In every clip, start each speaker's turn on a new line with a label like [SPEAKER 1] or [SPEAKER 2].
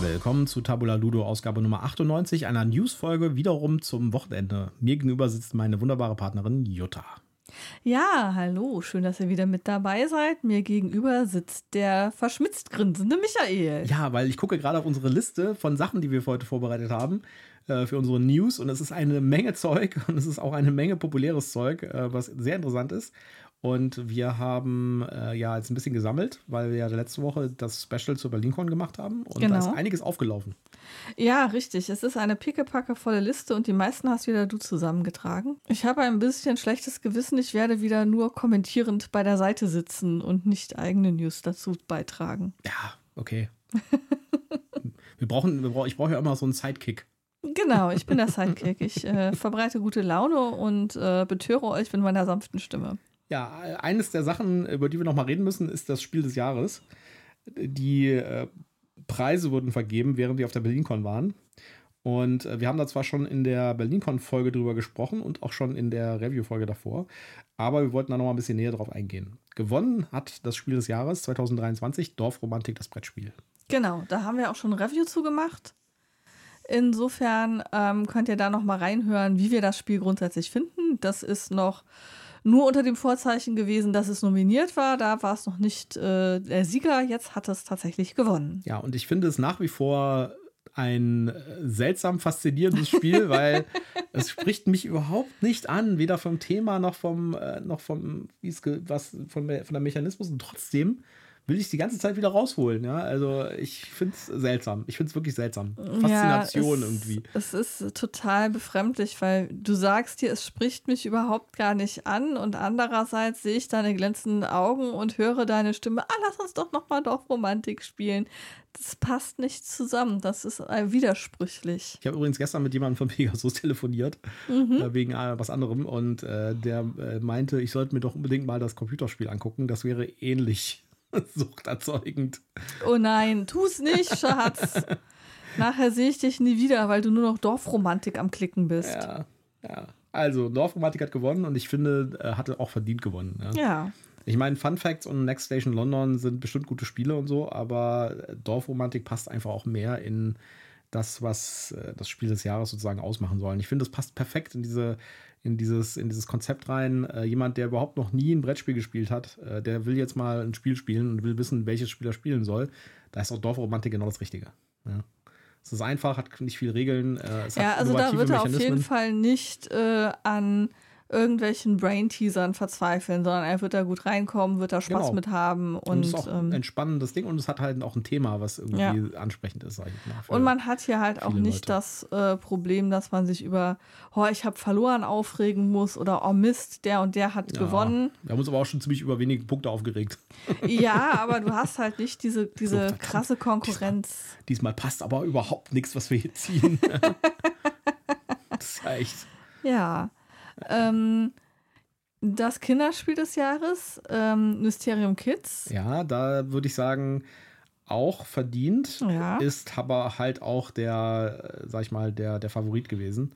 [SPEAKER 1] Willkommen zu Tabula Ludo, Ausgabe Nummer 98, einer Newsfolge wiederum zum Wochenende. Mir gegenüber sitzt meine wunderbare Partnerin Jutta.
[SPEAKER 2] Ja, hallo, schön, dass ihr wieder mit dabei seid. Mir gegenüber sitzt der verschmitzt grinsende Michael.
[SPEAKER 1] Ja, weil ich gucke gerade auf unsere Liste von Sachen, die wir für heute vorbereitet haben, äh, für unsere News. Und es ist eine Menge Zeug und es ist auch eine Menge populäres Zeug, äh, was sehr interessant ist. Und wir haben äh, ja jetzt ein bisschen gesammelt, weil wir ja letzte Woche das Special zur BerlinCon gemacht haben. Und
[SPEAKER 2] Genau.
[SPEAKER 1] da ist einiges aufgelaufen.
[SPEAKER 2] Ja, richtig. Es ist eine pickepackevolle Liste und die meisten hast wieder du zusammengetragen. Ich habe ein bisschen schlechtes Gewissen. Ich werde wieder nur kommentierend bei der Seite sitzen und nicht eigene News dazu beitragen.
[SPEAKER 1] Ja, okay. wir brauchen, wir brauchen, ich brauche ja immer so einen Sidekick.
[SPEAKER 2] Genau, ich bin der Sidekick. Ich äh, verbreite gute Laune und äh, betöre euch mit meiner sanften Stimme.
[SPEAKER 1] Ja, eines der Sachen, über die wir noch mal reden müssen, ist das Spiel des Jahres. Die äh, Preise wurden vergeben, während wir auf der BerlinCon waren. Und äh, wir haben da zwar schon in der BerlinCon-Folge drüber gesprochen und auch schon in der Review-Folge davor, aber wir wollten da noch mal ein bisschen näher drauf eingehen. Gewonnen hat das Spiel des Jahres 2023 Dorfromantik, das Brettspiel.
[SPEAKER 2] Genau, da haben wir auch schon ein Review zu gemacht. Insofern ähm, könnt ihr da noch mal reinhören, wie wir das Spiel grundsätzlich finden. Das ist noch nur unter dem Vorzeichen gewesen, dass es nominiert war. Da war es noch nicht äh, der Sieger. Jetzt hat es tatsächlich gewonnen.
[SPEAKER 1] Ja, und ich finde es nach wie vor ein äh, seltsam faszinierendes Spiel, weil es spricht mich überhaupt nicht an, weder vom Thema noch vom, äh, noch vom, was, von, von der Mechanismus. Und trotzdem will ich die ganze Zeit wieder rausholen. Ja, also ich finde es seltsam. Ich finde es wirklich seltsam. Faszination
[SPEAKER 2] ja, es,
[SPEAKER 1] irgendwie.
[SPEAKER 2] Es ist total befremdlich, weil du sagst dir, es spricht mich überhaupt gar nicht an und andererseits sehe ich deine glänzenden Augen und höre deine Stimme, ah, lass uns doch nochmal Dorfromantik spielen. Das passt nicht zusammen, das ist äh, widersprüchlich.
[SPEAKER 1] Ich habe übrigens gestern mit jemandem von Pegasus telefoniert, äh, wegen äh, was anderem. Und äh, der äh, meinte, ich sollte mir doch unbedingt mal das Computerspiel angucken. Das wäre ähnlich suchterzeugend.
[SPEAKER 2] Oh nein, tu's nicht, Schatz. Nachher sehe ich dich nie wieder, weil du nur noch Dorfromantik am Klicken bist.
[SPEAKER 1] Ja, ja. Also, Dorfromantik hat gewonnen und ich finde, er hatte auch verdient gewonnen. Ja.
[SPEAKER 2] Ja.
[SPEAKER 1] Ich meine, Fun Facts und Next Station London sind bestimmt gute Spiele und so, aber Dorfromantik passt einfach auch mehr in das, was äh, das Spiel des Jahres sozusagen ausmachen soll. Und ich finde, das passt perfekt in diese in dieses, in dieses Konzept rein. Äh, jemand, der überhaupt noch nie ein Brettspiel gespielt hat, äh, der will jetzt mal ein Spiel spielen und will wissen, welches Spiel er spielen soll. Da ist auch Dorfromantik genau das Richtige. Ja. Es ist einfach, hat nicht viele Regeln. Äh,
[SPEAKER 2] Ja, also da wird er auf jeden. Fall nicht äh, an irgendwelchen Brain-Teasern verzweifeln, sondern er wird da gut reinkommen, wird da Spaß
[SPEAKER 1] Genau.
[SPEAKER 2] mit haben
[SPEAKER 1] Und,
[SPEAKER 2] und,
[SPEAKER 1] es ist auch ein
[SPEAKER 2] ähm,
[SPEAKER 1] entspannendes Ding und es hat halt auch ein Thema, was irgendwie ansprechend ist, sag ich mal.
[SPEAKER 2] und man hat hier halt auch nicht
[SPEAKER 1] Leute.
[SPEAKER 2] das äh, Problem, dass man sich über, oh, ich habe verloren aufregen muss oder oh Mist, der und der hat
[SPEAKER 1] Ja,
[SPEAKER 2] gewonnen.
[SPEAKER 1] Wir haben uns aber auch schon ziemlich über wenige Punkte aufgeregt.
[SPEAKER 2] Ja, aber du hast halt nicht diese, diese
[SPEAKER 1] verdammt.
[SPEAKER 2] krasse Konkurrenz.
[SPEAKER 1] Diesmal passt aber überhaupt nichts, was wir hier ziehen. das ist ja echt.
[SPEAKER 2] Ja. Ähm, das Kinderspiel des Jahres, ähm, Mysterium Kids.
[SPEAKER 1] Ja, da würde ich sagen, auch verdient.
[SPEAKER 2] Ja.
[SPEAKER 1] Ist aber halt auch der, äh, sag ich mal, der, der Favorit gewesen.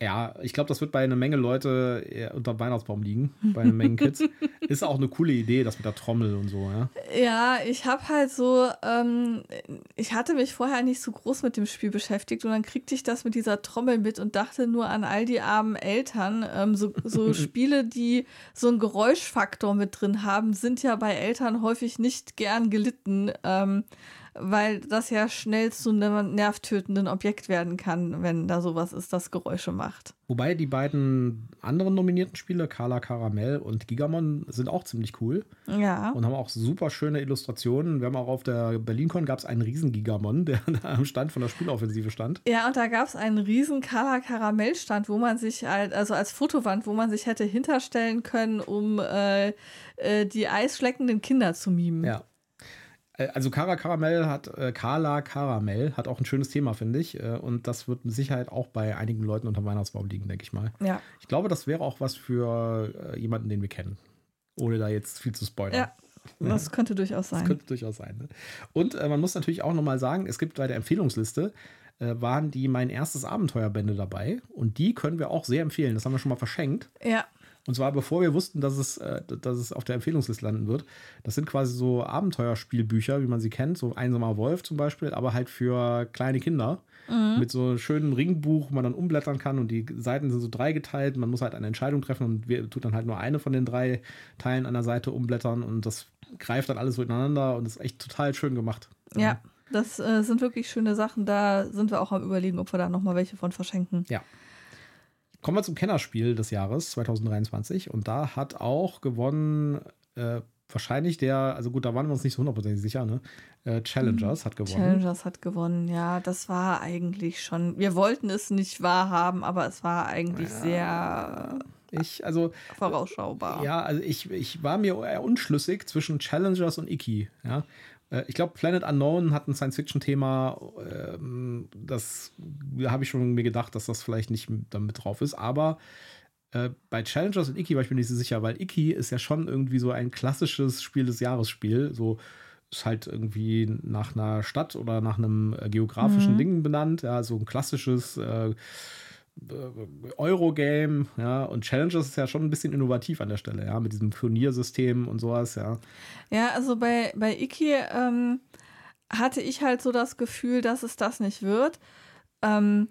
[SPEAKER 1] Ja, ich glaube, das wird bei einer Menge Leute eher unter dem Weihnachtsbaum liegen, bei einer Menge Kids. Ist auch eine coole Idee, das mit der Trommel und so, ja.
[SPEAKER 2] Ja, ich habe halt so, ähm, ich hatte mich vorher nicht so groß mit dem Spiel beschäftigt und dann kriegte ich das mit dieser Trommel mit und dachte nur an all die armen Eltern. Ähm, so, so Spiele, die so einen Geräuschfaktor mit drin haben, sind ja bei Eltern häufig nicht gern gelitten, ähm, weil das ja schnell zu einem nervtötenden Objekt werden kann, wenn da sowas ist, das Geräusche macht.
[SPEAKER 1] Wobei die beiden anderen nominierten Spiele, Carla Caramel und Gigamon, sind auch ziemlich cool
[SPEAKER 2] Ja.
[SPEAKER 1] und haben auch super schöne Illustrationen. Wir haben auch auf der BerlinCon gab es einen riesen Gigamon, der da am Stand von der Spieloffensive stand.
[SPEAKER 2] Ja, und da gab es einen riesen Color Karamellstand, wo man sich halt, also als Fotowand, wo man sich hätte hinterstellen können, um äh, äh, die eisschleckenden Kinder zu mimen.
[SPEAKER 1] Ja. Äh, Also Cara Caramel hat, äh, Carla Caramel hat auch ein schönes Thema, finde ich. Äh, und das wird mit Sicherheit auch bei einigen Leuten unter dem Weihnachtsbaum liegen, denke ich mal.
[SPEAKER 2] Ja.
[SPEAKER 1] Ich glaube, das wäre auch was für äh, jemanden, den wir kennen. Ohne da jetzt viel zu spoilern.
[SPEAKER 2] Ja, das könnte durchaus
[SPEAKER 1] Das
[SPEAKER 2] sein.
[SPEAKER 1] könnte durchaus sein. Ne? Und äh, man muss natürlich auch nochmal sagen, es gibt bei der Empfehlungsliste äh, waren die mein erstes Abenteuerbände dabei. Und die können wir auch sehr empfehlen. Das haben wir schon mal verschenkt.
[SPEAKER 2] Ja,
[SPEAKER 1] Und zwar bevor wir wussten, dass es, äh, dass es auf der Empfehlungsliste landen wird. Das sind quasi so Abenteuerspielbücher, wie man sie kennt, so Einsamer Wolf zum Beispiel, aber halt für kleine Kinder. Mhm. Mit so einem schönen Ringbuch, wo man dann umblättern kann und die Seiten sind so dreigeteilt. Man muss halt eine Entscheidung treffen und wir tut dann halt nur eine von den drei Teilen an der Seite umblättern und das greift dann alles so ineinander und ist echt total schön gemacht.
[SPEAKER 2] Ja, das äh, sind wirklich schöne Sachen. Da sind wir auch am Überlegen, ob wir da nochmal welche von verschenken.
[SPEAKER 1] Ja. Kommen wir zum Kennerspiel des Jahres 2023 und da hat auch gewonnen äh, wahrscheinlich der, also gut, da waren wir uns nicht so hundertprozentig sicher, ne? Äh, Challengers hat gewonnen.
[SPEAKER 2] Challengers hat gewonnen, ja, das war eigentlich schon, wir wollten es nicht wahrhaben, aber es war eigentlich ja, sehr
[SPEAKER 1] ich, also,
[SPEAKER 2] vorausschaubar.
[SPEAKER 1] Ja, also ich, ich war mir eher unschlüssig zwischen Challengers und Iki, ja. Äh, ich glaube, Planet Unknown hat ein Science-Fiction-Thema. Ähm, das habe ich schon mir gedacht, dass das vielleicht nicht damit drauf ist. Aber äh, bei Challengers und Iki war ich mir nicht so sicher, weil Iki ist ja schon irgendwie so ein klassisches Spiel des Jahres-Spiel. So ist halt irgendwie nach einer Stadt oder nach einem äh, geografischen mhm. Ding benannt. Ja, so ein klassisches äh, Eurogame, ja, und Challengers ist ja schon ein bisschen innovativ an der Stelle, ja, mit diesem Turniersystem und sowas, ja.
[SPEAKER 2] Ja, also bei, bei Iki ähm, hatte ich halt so das Gefühl, dass es das nicht wird. Ähm,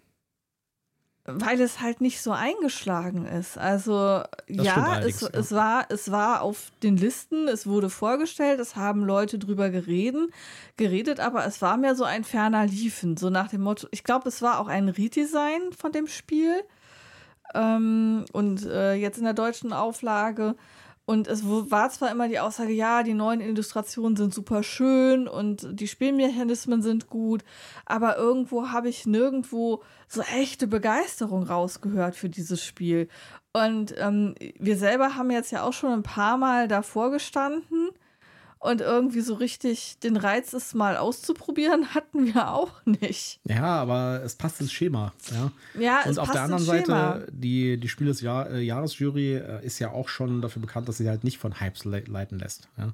[SPEAKER 2] weil es halt nicht so eingeschlagen ist. Also das ja, es, ja. es, war, es war auf den Listen, es wurde vorgestellt, es haben Leute drüber geredet, geredet, aber es war mehr so ein ferner Liefen, so nach dem Motto, ich glaube, es war auch ein Redesign von dem Spiel. Ähm, und äh, jetzt in der deutschen Auflage und es war zwar immer die Aussage, ja, die neuen Illustrationen sind super schön und die Spielmechanismen sind gut, aber irgendwo habe ich nirgendwo so echte Begeisterung rausgehört für dieses Spiel. Und ähm, wir selber haben jetzt ja auch schon ein paar Mal davor gestanden und irgendwie so richtig den Reiz, es mal auszuprobieren, hatten wir auch nicht.
[SPEAKER 1] Ja, aber es passt ins Schema. Ja,
[SPEAKER 2] ja
[SPEAKER 1] Und auf der anderen Seite, die, die Spiel des Jahr, äh, Jahresjury äh, ist ja auch schon dafür bekannt, dass sie halt nicht von Hypes leiten lässt. Ja? Und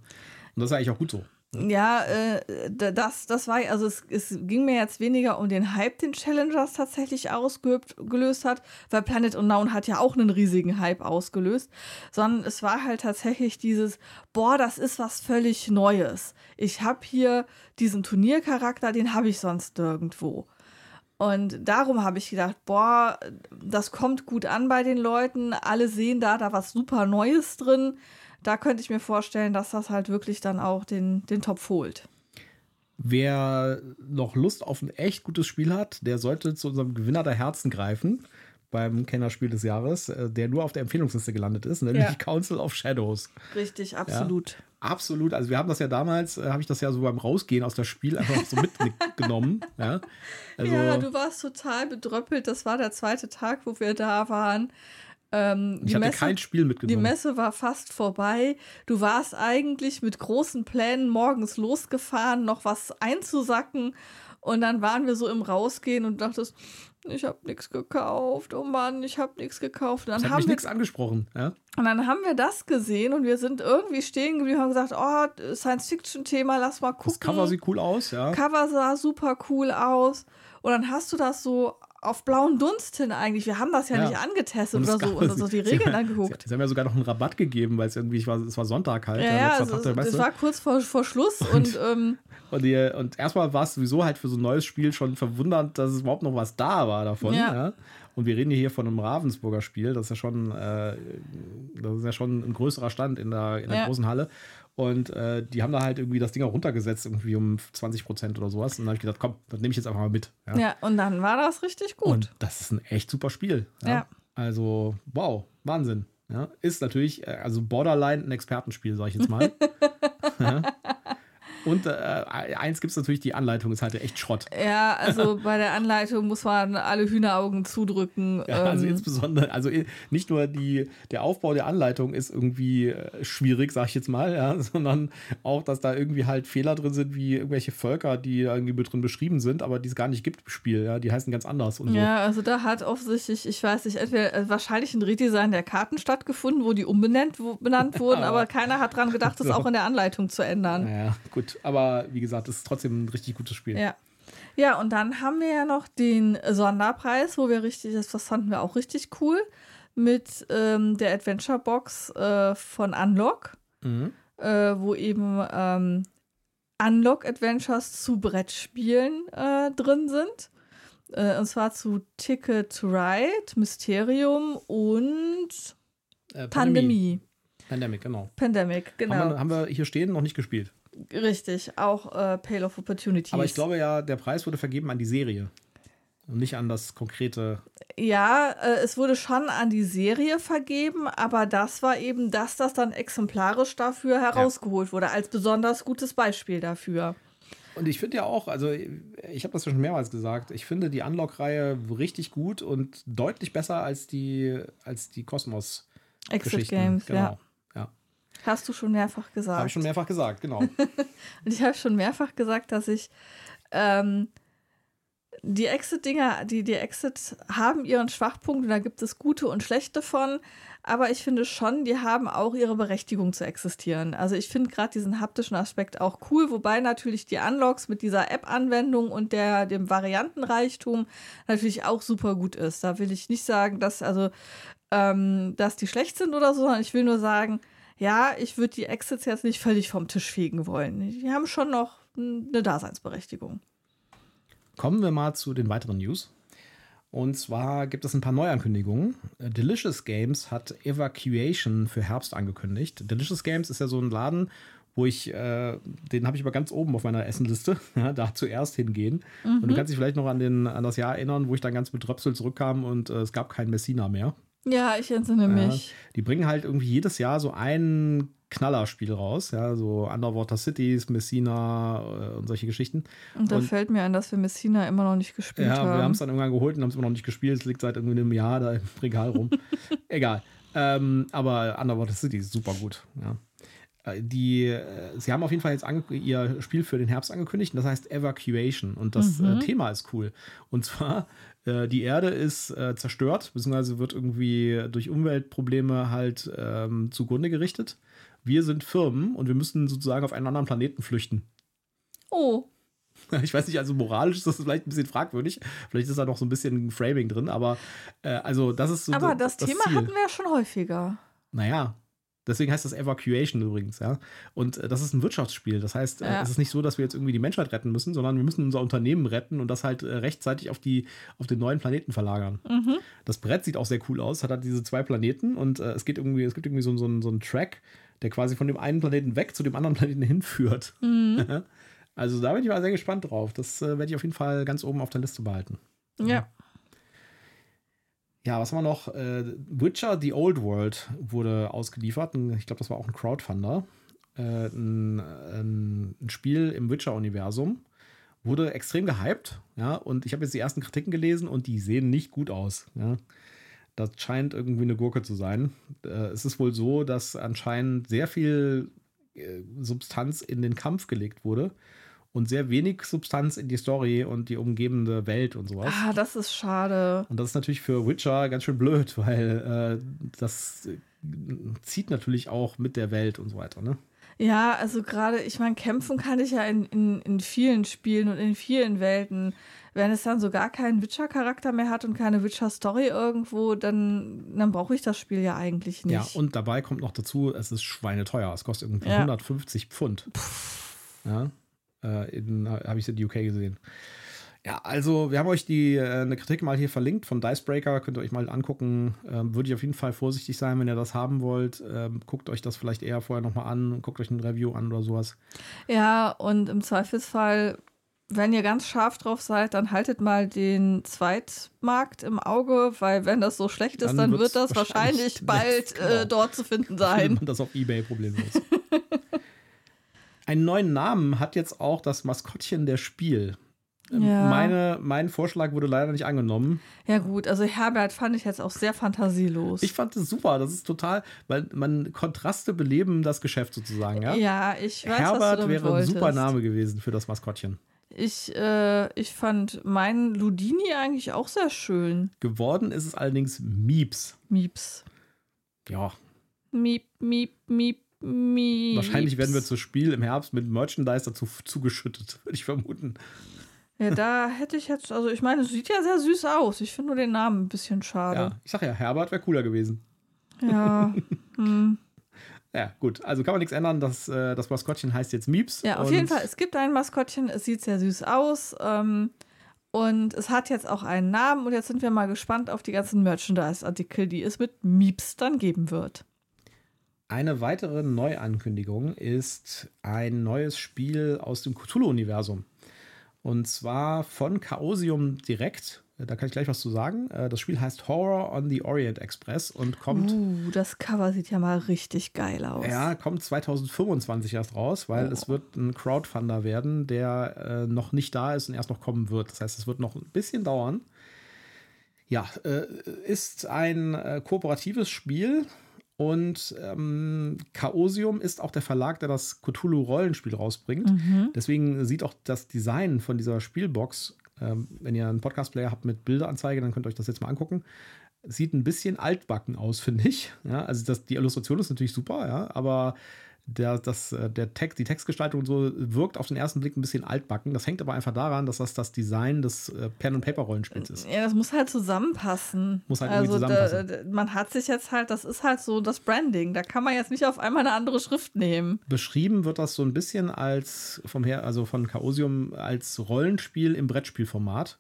[SPEAKER 1] das ist eigentlich auch gut so.
[SPEAKER 2] Ja, äh, das, das war, also es, es ging mir jetzt weniger um den Hype, den Challengers tatsächlich ausgelöst hat, weil Planet Unknown hat ja auch einen riesigen Hype ausgelöst, sondern es war halt tatsächlich dieses, boah, das ist was völlig Neues. Ich habe hier diesen Turniercharakter, den habe ich sonst nirgendwo. Und darum habe ich gedacht, boah, das kommt gut an bei den Leuten, alle sehen da, da was super Neues drin da könnte ich mir vorstellen, dass das halt wirklich dann auch den, den Topf holt.
[SPEAKER 1] Wer noch Lust auf ein echt gutes Spiel hat, der sollte zu unserem Gewinner der Herzen greifen beim Kennerspiel des Jahres, äh, der nur auf der Empfehlungsliste gelandet ist, nämlich ja. Council of Shadows.
[SPEAKER 2] Richtig, absolut.
[SPEAKER 1] Ja, absolut. Also wir haben das ja damals, äh, habe ich das ja so beim Rausgehen aus das Spiel einfach so mitgenommen. Ja?
[SPEAKER 2] Also, ja, du warst total bedröppelt. Das war der zweite Tag, wo wir da waren. Ähm,
[SPEAKER 1] ich hatte
[SPEAKER 2] Messe,
[SPEAKER 1] kein Spiel mitgenommen.
[SPEAKER 2] Die Messe war fast vorbei. Du warst eigentlich mit großen Plänen morgens losgefahren, noch was einzusacken. Und dann waren wir so im Rausgehen und dachtest, ich habe nichts gekauft. Oh Mann, ich habe nichts gekauft. Und dann
[SPEAKER 1] das
[SPEAKER 2] haben
[SPEAKER 1] mich nichts angesprochen. Ja?
[SPEAKER 2] Und dann haben wir das gesehen und wir sind irgendwie stehen geblieben und haben gesagt, oh, Science-Fiction-Thema, lass mal gucken. Das
[SPEAKER 1] Cover sieht cool aus, ja.
[SPEAKER 2] Cover sah super cool aus. Und dann hast du das so auf blauen Dunst hin eigentlich. Wir haben das ja, ja. nicht angetestet oder so und uns die Regeln angeguckt.
[SPEAKER 1] Sie, sie, haben ja sogar noch einen Rabatt gegeben, weil es irgendwie, ich war, es war Sonntag halt.
[SPEAKER 2] Ja, ja also, es war kurz vor, vor Schluss und, und, ähm,
[SPEAKER 1] und, die, und erstmal war es sowieso halt für so ein neues Spiel schon verwundernd, dass es überhaupt noch was da war davon. Ja. ja. Und wir reden hier von einem Ravensburger Spiel. Das ist ja schon, äh, das ist ja schon ein größerer Stand in der, in der großen Halle. Und äh, die haben da halt irgendwie das Ding auch runtergesetzt, irgendwie um 20 Prozent oder sowas. Und dann habe ich gedacht, komm, das nehme ich jetzt einfach mal mit.
[SPEAKER 2] Ja. ja. und dann war das richtig gut. Und
[SPEAKER 1] das ist ein echt super Spiel.
[SPEAKER 2] Ja. ja.
[SPEAKER 1] Also, wow, Wahnsinn. Ja. Ist natürlich, äh, also Borderline ein Expertenspiel, sag ich jetzt mal. ja. Und äh, eins gibt es natürlich, die Anleitung ist halt echt Schrott.
[SPEAKER 2] Ja, also bei der Anleitung muss man alle Hühneraugen zudrücken.
[SPEAKER 1] Ja, also ähm. insbesondere, also nicht nur die, der Aufbau der Anleitung ist irgendwie äh, schwierig, sag ich jetzt mal, ja, sondern auch, dass da irgendwie halt Fehler drin sind, wie irgendwelche Völker, die irgendwie drin beschrieben sind, aber die es gar nicht gibt im Spiel, ja, die heißen ganz anders. Und
[SPEAKER 2] ja, so. also da hat offensichtlich, ich weiß nicht, entweder äh, wahrscheinlich ein Redesign der Karten stattgefunden, wo die umbenannt wo, benannt wurden, aber keiner hat dran gedacht, das auch in der Anleitung zu ändern.
[SPEAKER 1] Ja, gut aber wie gesagt, es ist trotzdem ein richtig gutes Spiel.
[SPEAKER 2] Ja. Ja, und dann haben wir ja noch den Sonderpreis, wo wir richtig, das fanden wir auch richtig cool. mit ähm, der Adventure Box äh, von Unlock,
[SPEAKER 1] Mhm.
[SPEAKER 2] äh, wo eben ähm, Unlock Adventures zu Brettspielen äh, drin sind. Äh, und zwar zu Ticket to Ride, Mysterium und
[SPEAKER 1] Äh,
[SPEAKER 2] Pandemie.
[SPEAKER 1] Pandemic, genau.
[SPEAKER 2] Pandemic, genau.
[SPEAKER 1] Haben, wir, haben wir hier stehen, noch nicht gespielt.
[SPEAKER 2] Richtig, auch äh, Pale of Opportunities.
[SPEAKER 1] Aber ich glaube ja, der Preis wurde vergeben an die Serie. Und nicht an das konkrete.
[SPEAKER 2] Ja, äh, es wurde schon an die Serie vergeben, aber das war eben das, das dann exemplarisch dafür herausgeholt wurde, als besonders gutes Beispiel dafür.
[SPEAKER 1] Und ich finde ja auch, also ich habe das ja schon mehrmals gesagt, ich finde die Unlock-Reihe richtig gut und deutlich besser als die, als die Kosmos.
[SPEAKER 2] Exit. Games,
[SPEAKER 1] genau.
[SPEAKER 2] ja. Hast du schon mehrfach gesagt.
[SPEAKER 1] Habe ich schon mehrfach gesagt, genau.
[SPEAKER 2] Und ich habe schon mehrfach gesagt, dass ich ähm, die Exit-Dinger, die, die Exit haben ihren Schwachpunkt und da gibt es gute und schlechte von. Aber ich finde schon, die haben auch ihre Berechtigung zu existieren. Also ich finde gerade diesen haptischen Aspekt auch cool, wobei natürlich die Unlocks mit dieser App-Anwendung und der, dem Variantenreichtum natürlich auch super gut ist. Da will ich nicht sagen, dass, also, ähm, dass die schlecht sind oder so, sondern ich will nur sagen, ja, ich würde die Exits jetzt nicht völlig vom Tisch fegen wollen. Die haben schon noch eine Daseinsberechtigung.
[SPEAKER 1] Kommen wir mal zu den weiteren News. Und zwar gibt es ein paar Neuankündigungen. Äh, Delicious Games hat Evacuation für Herbst angekündigt. Delicious Games ist ja so ein Laden, wo ich, äh, den habe ich aber ganz oben auf meiner Essenliste, ja, da zuerst hingehen. Und du kannst dich vielleicht noch an, den, an das Jahr erinnern, wo ich dann ganz betröpselt zurückkam und äh, es gab kein Messina mehr.
[SPEAKER 2] Ja, ich entsinne mich.
[SPEAKER 1] Die bringen halt irgendwie jedes Jahr so ein Knallerspiel raus, ja, so Underwater Cities, Messina äh, und solche Geschichten.
[SPEAKER 2] Und da
[SPEAKER 1] und-
[SPEAKER 2] fällt mir ein, dass wir Messina immer noch nicht gespielt
[SPEAKER 1] Ja,
[SPEAKER 2] haben.
[SPEAKER 1] wir haben es dann irgendwann geholt und haben es immer noch nicht gespielt. Es liegt seit irgendwie einem Jahr da im Regal rum. Egal. Ähm, aber Underwater City ist super gut. Ja. Äh, Die, äh, sie haben auf jeden Fall jetzt ihr Spiel für den Herbst angekündigt und das heißt Evacuation. Und das
[SPEAKER 2] Mhm.
[SPEAKER 1] äh, Thema ist cool. Und zwar, äh, die Erde ist äh, zerstört, beziehungsweise wird irgendwie durch Umweltprobleme halt ähm, zugrunde gerichtet. Wir sind Firmen und wir müssen sozusagen auf einen anderen Planeten flüchten.
[SPEAKER 2] oh,
[SPEAKER 1] Ich weiß nicht, also moralisch ist das vielleicht ein bisschen fragwürdig. Vielleicht ist da noch so ein bisschen Framing drin, aber äh, also das ist so.
[SPEAKER 2] aber
[SPEAKER 1] da-
[SPEAKER 2] das, Thema
[SPEAKER 1] Ziel.
[SPEAKER 2] hatten wir ja schon häufiger.
[SPEAKER 1] Naja. Deswegen heißt das Evacuation übrigens, ja. Und äh, das ist ein Wirtschaftsspiel. Das heißt, äh,
[SPEAKER 2] Ja.
[SPEAKER 1] es ist nicht so, dass wir jetzt irgendwie die Menschheit retten müssen, sondern wir müssen unser Unternehmen retten und das halt äh, rechtzeitig auf, die, auf den neuen Planeten verlagern.
[SPEAKER 2] Mhm.
[SPEAKER 1] Das Brett sieht auch sehr cool aus, hat halt diese zwei Planeten und äh, es geht irgendwie, es gibt irgendwie so, so, einen- so einen Track, der quasi von dem einen Planeten weg zu dem anderen Planeten hinführt.
[SPEAKER 2] Mhm.
[SPEAKER 1] Also da bin ich mal sehr gespannt drauf. Das äh, werde ich auf jeden Fall ganz oben auf der Liste behalten.
[SPEAKER 2] Ja.
[SPEAKER 1] Ja, was haben wir noch? Äh, Witcher The Old World wurde ausgeliefert. Ich glaube, das war auch ein Crowdfunder. Äh, ein, ein, ein Spiel im Witcher-Universum. Wurde extrem gehypt, ja, und ich habe jetzt die ersten Kritiken gelesen und die sehen nicht gut aus. Ja. Das scheint irgendwie eine Gurke zu sein. Äh, es ist wohl so, dass anscheinend sehr viel äh, Substanz in den Kampf gelegt wurde und sehr wenig Substanz in die Story und die umgebende Welt und sowas.
[SPEAKER 2] Ah, das ist schade.
[SPEAKER 1] Und das ist natürlich für Witcher ganz schön blöd, weil äh, das äh, zieht natürlich auch mit der Welt und so weiter. Ne?
[SPEAKER 2] Ja, also gerade, ich meine, kämpfen kann ich ja in, in, in vielen Spielen und in vielen Welten. Wenn es dann so gar keinen Witcher-Charakter mehr hat und keine Witcher-Story irgendwo, dann, dann brauche ich das Spiel ja eigentlich nicht.
[SPEAKER 1] Ja, und dabei kommt noch dazu, es ist schweineteuer. Es kostet irgendwie
[SPEAKER 2] Ja.
[SPEAKER 1] 150 Pfund. Ja, äh, habe ich in UK gesehen. Ja, also wir haben euch die äh, eine Kritik mal hier verlinkt von Dicebreaker, könnt ihr euch mal angucken. Ähm, Würde ich auf jeden Fall vorsichtig sein, wenn ihr das haben wollt. Ähm, guckt euch das vielleicht eher vorher nochmal an, guckt euch ein Review an oder sowas.
[SPEAKER 2] Ja, und im Zweifelsfall, wenn ihr ganz scharf drauf seid, dann haltet mal den Zweitmarkt im Auge, weil wenn das so schlecht ist,
[SPEAKER 1] Dann
[SPEAKER 2] dann, wird das
[SPEAKER 1] wahrscheinlich
[SPEAKER 2] wahrscheinlich bald
[SPEAKER 1] genau.
[SPEAKER 2] äh, dort zu finden sein.
[SPEAKER 1] man das auf Ebay problemlos. Einen neuen Namen hat jetzt auch das Maskottchen der Spiel. Ähm,
[SPEAKER 2] Ja.
[SPEAKER 1] Meine, mein Vorschlag wurde leider nicht angenommen.
[SPEAKER 2] Ja, gut, also Herbert fand ich jetzt auch sehr fantasielos.
[SPEAKER 1] Ich fand es super. Das ist total, weil man Kontraste beleben das Geschäft sozusagen. Ja?
[SPEAKER 2] ja, ich weiß, was du
[SPEAKER 1] Herbert
[SPEAKER 2] damit
[SPEAKER 1] wäre ein
[SPEAKER 2] wolltest.
[SPEAKER 1] super Name gewesen für das Maskottchen.
[SPEAKER 2] Ich, äh, ich fand meinen Ludini eigentlich auch sehr schön.
[SPEAKER 1] Geworden ist es allerdings Mieps.
[SPEAKER 2] Mieps.
[SPEAKER 1] Ja,
[SPEAKER 2] Miep, miep, miep, miep.
[SPEAKER 1] wahrscheinlich werden wir zu Spiel im Herbst mit Merchandise dazu zugeschüttet, würde ich vermuten.
[SPEAKER 2] Ja, da hätte ich jetzt, also ich meine, es sieht ja sehr süß aus. Ich finde nur den Namen ein bisschen schade.
[SPEAKER 1] Ja, ich sag ja, Herbert wäre cooler gewesen.
[SPEAKER 2] Ja. hm.
[SPEAKER 1] Ja, gut. Also kann man nichts ändern. Das, äh, das Maskottchen heißt jetzt Mieps.
[SPEAKER 2] Ja, auf jeden Fall. Es gibt ein Maskottchen. Es sieht sehr süß aus. Ähm, und es hat jetzt auch einen Namen. Und jetzt sind wir mal gespannt auf die ganzen Merchandise-Artikel, die es mit Mieps dann geben wird.
[SPEAKER 1] Eine weitere Neuankündigung ist ein neues Spiel aus dem Cthulhu-Universum. Und zwar von Chaosium direkt. Da kann ich gleich was zu sagen. Äh, das Spiel heißt Horror on the Orient Express und kommt.
[SPEAKER 2] Uh, das Cover sieht ja mal richtig geil aus.
[SPEAKER 1] Ja, kommt 2025 erst raus, weil oh. es wird ein Crowdfunder werden, der äh, noch nicht da ist und erst noch kommen wird. Das heißt, es wird noch ein bisschen dauern. Ja, äh, ist ein äh, kooperatives Spiel und ähm, Chaosium ist auch der Verlag, der das Cthulhu-Rollenspiel rausbringt. Mhm. Deswegen sieht auch das Design von dieser Spielbox ähm, wenn ihr einen Podcast-Player habt mit Bilderanzeige, dann könnt ihr euch das jetzt mal angucken. Sieht ein bisschen altbacken aus, finde ich. Ja, also das, die Illustration ist natürlich super, ja, aber der, das, äh, der Text, die Textgestaltung und so wirkt auf den ersten Blick ein bisschen altbacken. Das hängt aber einfach daran, dass das das Design des äh, Pen- und Paper-Rollenspiels ist.
[SPEAKER 2] Ja, das muss halt zusammenpassen.
[SPEAKER 1] Muss halt also zusammenpassen.
[SPEAKER 2] Da, man hat sich jetzt halt, das ist halt so das Branding. Da kann man jetzt nicht auf einmal eine andere Schrift nehmen.
[SPEAKER 1] Beschrieben wird das so ein bisschen als vom her, also von Chaosium als Rollenspiel im Brettspielformat.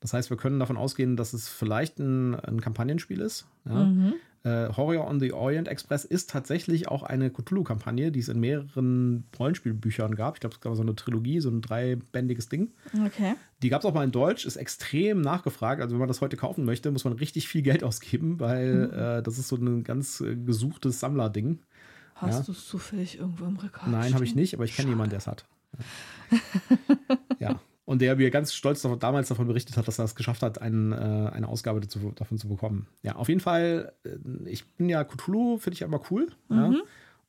[SPEAKER 1] Das heißt, wir können davon ausgehen, dass es vielleicht ein, ein Kampagnenspiel ist. Ja? Mhm. Äh, Horror on the Orient Express ist tatsächlich auch eine Cthulhu-Kampagne, die es in mehreren Rollenspielbüchern gab. Ich glaube, es gab so eine Trilogie, so ein dreibändiges Ding.
[SPEAKER 2] Okay.
[SPEAKER 1] Die gab es auch mal in Deutsch, ist extrem nachgefragt. Also, wenn man das heute kaufen möchte, muss man richtig viel Geld ausgeben, weil mhm. äh, das ist so ein ganz äh, gesuchtes Sammlerding.
[SPEAKER 2] Hast ja. du es zufällig irgendwo im Regal?
[SPEAKER 1] Nein, habe ich nicht, aber ich kenne jemanden, der es hat. ja. Und der mir ganz stolz davon, damals davon berichtet hat, dass er es geschafft hat, einen, äh, eine Ausgabe dazu, davon zu bekommen. Ja, auf jeden Fall, äh, ich bin ja Cthulhu, finde ich ja immer cool. Mhm. Ja.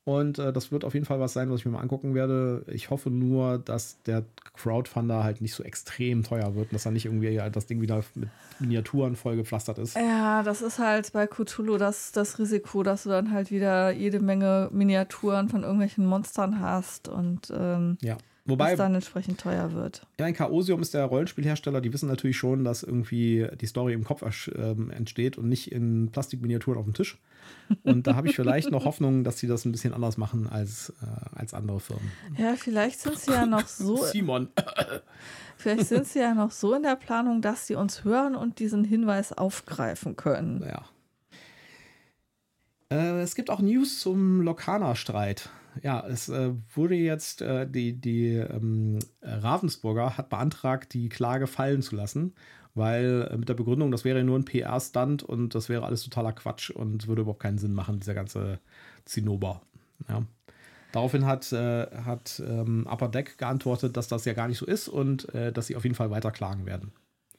[SPEAKER 1] Und äh, das wird auf jeden Fall was sein, was ich mir mal angucken werde. Ich hoffe nur, dass der Crowdfunder halt nicht so extrem teuer wird und dass er nicht irgendwie halt das Ding wieder mit Miniaturen vollgepflastert ist.
[SPEAKER 2] Ja, das ist halt bei Cthulhu das, das Risiko, dass du dann halt wieder jede Menge Miniaturen von irgendwelchen Monstern hast und ähm,
[SPEAKER 1] ja.
[SPEAKER 2] Wobei, was dann entsprechend teuer wird.
[SPEAKER 1] Ja, ein Chaosium ist der Rollenspielhersteller, die wissen natürlich schon, dass irgendwie die Story im Kopf ähm, entsteht und nicht in Plastikminiaturen auf dem Tisch. Und da habe ich vielleicht noch Hoffnung, dass sie das ein bisschen anders machen als, äh, als andere Firmen.
[SPEAKER 2] Ja, vielleicht sind sie ja noch so.
[SPEAKER 1] Simon.
[SPEAKER 2] vielleicht sind sie ja noch so in der Planung, dass sie uns hören und diesen Hinweis aufgreifen können.
[SPEAKER 1] Ja. Äh, es gibt auch News zum Lokana-Streit ja, es äh, wurde jetzt, äh, die, die ähm, Ravensburger hat beantragt, die Klage fallen zu lassen, weil äh, mit der Begründung, das wäre nur ein PR-Stand und das wäre alles totaler Quatsch und würde überhaupt keinen Sinn machen, dieser ganze Zinnober. Ja. Daraufhin hat, äh, hat ähm, Upper Deck geantwortet, dass das ja gar nicht so ist und äh, dass sie auf jeden Fall weiter klagen werden.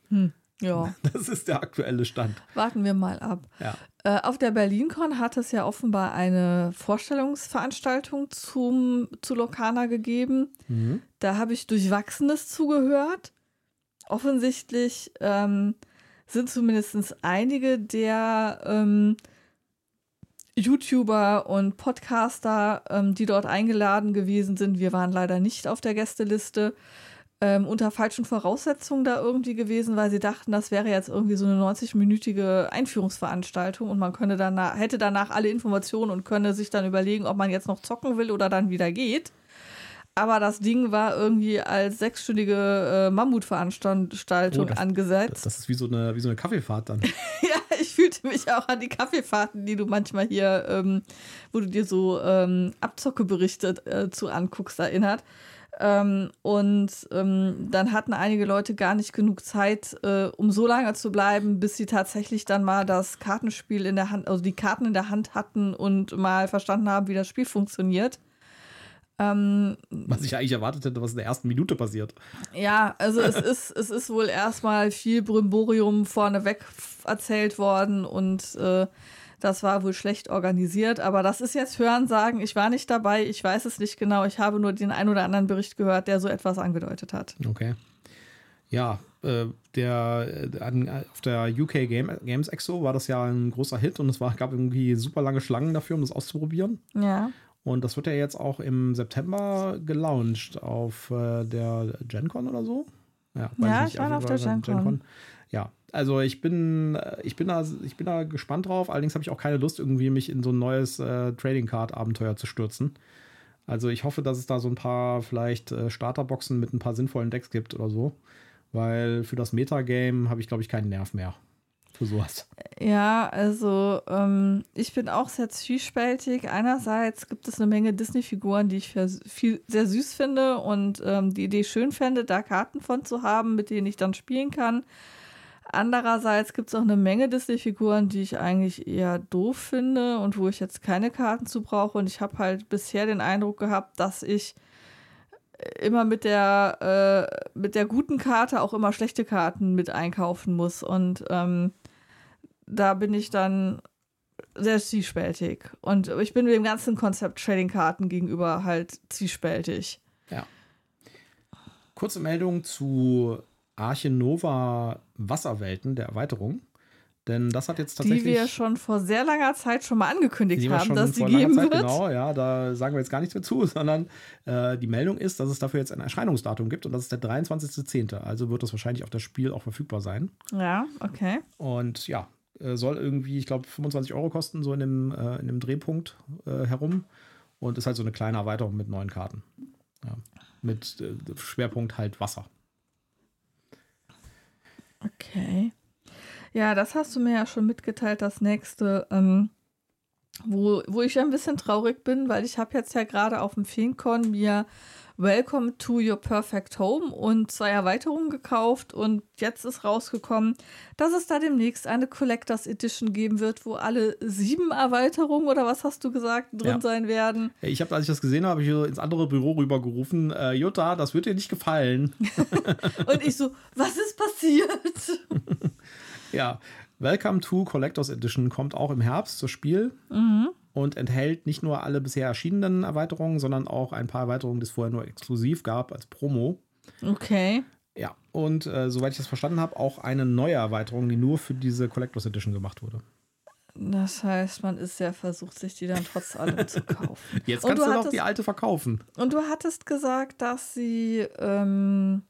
[SPEAKER 2] Hm. Ja.
[SPEAKER 1] Das ist der aktuelle Stand.
[SPEAKER 2] Warten wir mal ab.
[SPEAKER 1] Ja.
[SPEAKER 2] Äh, auf der BerlinCon hat es ja offenbar eine Vorstellungsveranstaltung zum, zu Lokana gegeben. Mhm. Da habe ich Durchwachsenes zugehört. Offensichtlich ähm, sind zumindest einige der ähm, YouTuber und Podcaster, ähm, die dort eingeladen gewesen sind. Wir waren leider nicht auf der Gästeliste ähm, unter falschen Voraussetzungen da irgendwie gewesen, weil sie dachten, das wäre jetzt irgendwie so eine 90-minütige Einführungsveranstaltung und man könne danach, hätte danach alle Informationen und könne sich dann überlegen, ob man jetzt noch zocken will oder dann wieder geht. Aber das Ding war irgendwie als sechsstündige äh, Mammutveranstaltung oh, das, angesetzt.
[SPEAKER 1] Das ist wie so eine, wie so eine Kaffeefahrt dann.
[SPEAKER 2] ja, ich fühlte mich auch an die Kaffeefahrten, die du manchmal hier, ähm, wo du dir so ähm, Abzockeberichte äh, zu anguckst, erinnert. Ähm, und ähm, dann hatten einige Leute gar nicht genug Zeit, äh, um so lange zu bleiben, bis sie tatsächlich dann mal das Kartenspiel in der Hand, also die Karten in der Hand hatten und mal verstanden haben, wie das Spiel funktioniert. Ähm,
[SPEAKER 1] was ich eigentlich erwartet hätte, was in der ersten Minute passiert.
[SPEAKER 2] Ja, also es ist, es ist wohl erstmal viel Brimborium vorneweg erzählt worden und äh, das war wohl schlecht organisiert, aber das ist jetzt Hörensagen. Ich war nicht dabei, ich weiß es nicht genau. Ich habe nur den ein oder anderen Bericht gehört, der so etwas angedeutet hat.
[SPEAKER 1] Okay. Ja, äh, der, äh, auf der UK Game, Games Expo war das ja ein großer Hit und es war, gab irgendwie super lange Schlangen dafür, um das auszuprobieren.
[SPEAKER 2] Ja.
[SPEAKER 1] Und das wird ja jetzt auch im September gelauncht auf äh, der GenCon oder so. Ja,
[SPEAKER 2] ja
[SPEAKER 1] ich,
[SPEAKER 2] ich war auf der Gen Con.
[SPEAKER 1] Ja, also ich bin, äh, ich bin da, ich bin da gespannt drauf. Allerdings habe ich auch keine Lust, irgendwie mich in so ein neues äh, Trading Card Abenteuer zu stürzen. Also ich hoffe, dass es da so ein paar vielleicht äh, Starterboxen mit ein paar sinnvollen Decks gibt oder so. Weil für das Metagame habe ich, glaube ich, keinen Nerv mehr für sowas.
[SPEAKER 2] Ja, also ähm, ich bin auch sehr zwiespältig. Einerseits gibt es eine Menge Disney-Figuren, die ich viel, sehr süß finde und ähm, die Idee schön fände, da Karten von zu haben, mit denen ich dann spielen kann. Andererseits gibt es auch eine Menge Disney-Figuren, die ich eigentlich eher doof finde und wo ich jetzt keine Karten zu brauche. Und ich habe halt bisher den Eindruck gehabt, dass ich immer mit der, äh, mit der guten Karte auch immer schlechte Karten mit einkaufen muss. Und ähm, da bin ich dann sehr zwiespältig. Und ich bin dem ganzen Konzept Trading-Karten gegenüber halt zwiespältig.
[SPEAKER 1] Ja. Kurze Meldung zu Arche Nova Wasserwelten, der Erweiterung. Denn das hat jetzt tatsächlich.
[SPEAKER 2] Die wir schon vor sehr langer Zeit schon mal angekündigt haben, dass sie geben Zeit, wird.
[SPEAKER 1] Genau, ja, da sagen wir jetzt gar nichts mehr zu, sondern äh, die Meldung ist, dass es dafür jetzt ein Erscheinungsdatum gibt und das ist der 23.10. Also wird das wahrscheinlich auf das Spiel auch verfügbar sein.
[SPEAKER 2] Ja, okay.
[SPEAKER 1] Und ja, äh, soll irgendwie, ich glaube, 25 Euro kosten, so in dem, äh, in dem Drehpunkt äh, herum. Und ist halt so eine kleine Erweiterung mit neuen Karten. Ja. Mit äh, Schwerpunkt halt Wasser.
[SPEAKER 2] Okay. Ja, das hast du mir ja schon mitgeteilt, das nächste, ähm, wo, wo ich ein bisschen traurig bin, weil ich habe jetzt ja gerade auf dem FeenCon mir Welcome to Your Perfect Home und zwei Erweiterungen gekauft und jetzt ist rausgekommen, dass es da demnächst eine Collectors Edition geben wird, wo alle sieben Erweiterungen oder was hast du gesagt drin ja. sein werden.
[SPEAKER 1] Ich habe, als ich das gesehen habe, ich ins andere Büro rübergerufen, äh, Jutta, das wird dir nicht gefallen.
[SPEAKER 2] und ich so, was ist passiert?
[SPEAKER 1] ja, Welcome to Collectors Edition kommt auch im Herbst zur Spiel. Mhm und enthält nicht nur alle bisher erschienenen Erweiterungen, sondern auch ein paar Erweiterungen, die es vorher nur exklusiv gab als Promo.
[SPEAKER 2] Okay.
[SPEAKER 1] Ja, und äh, soweit ich das verstanden habe, auch eine neue Erweiterung, die nur für diese Collectors Edition gemacht wurde.
[SPEAKER 2] Das heißt, man ist sehr versucht, sich die dann trotz allem zu kaufen.
[SPEAKER 1] Jetzt kannst du, du hattest, noch die alte verkaufen.
[SPEAKER 2] Und du hattest gesagt, dass sie ähm,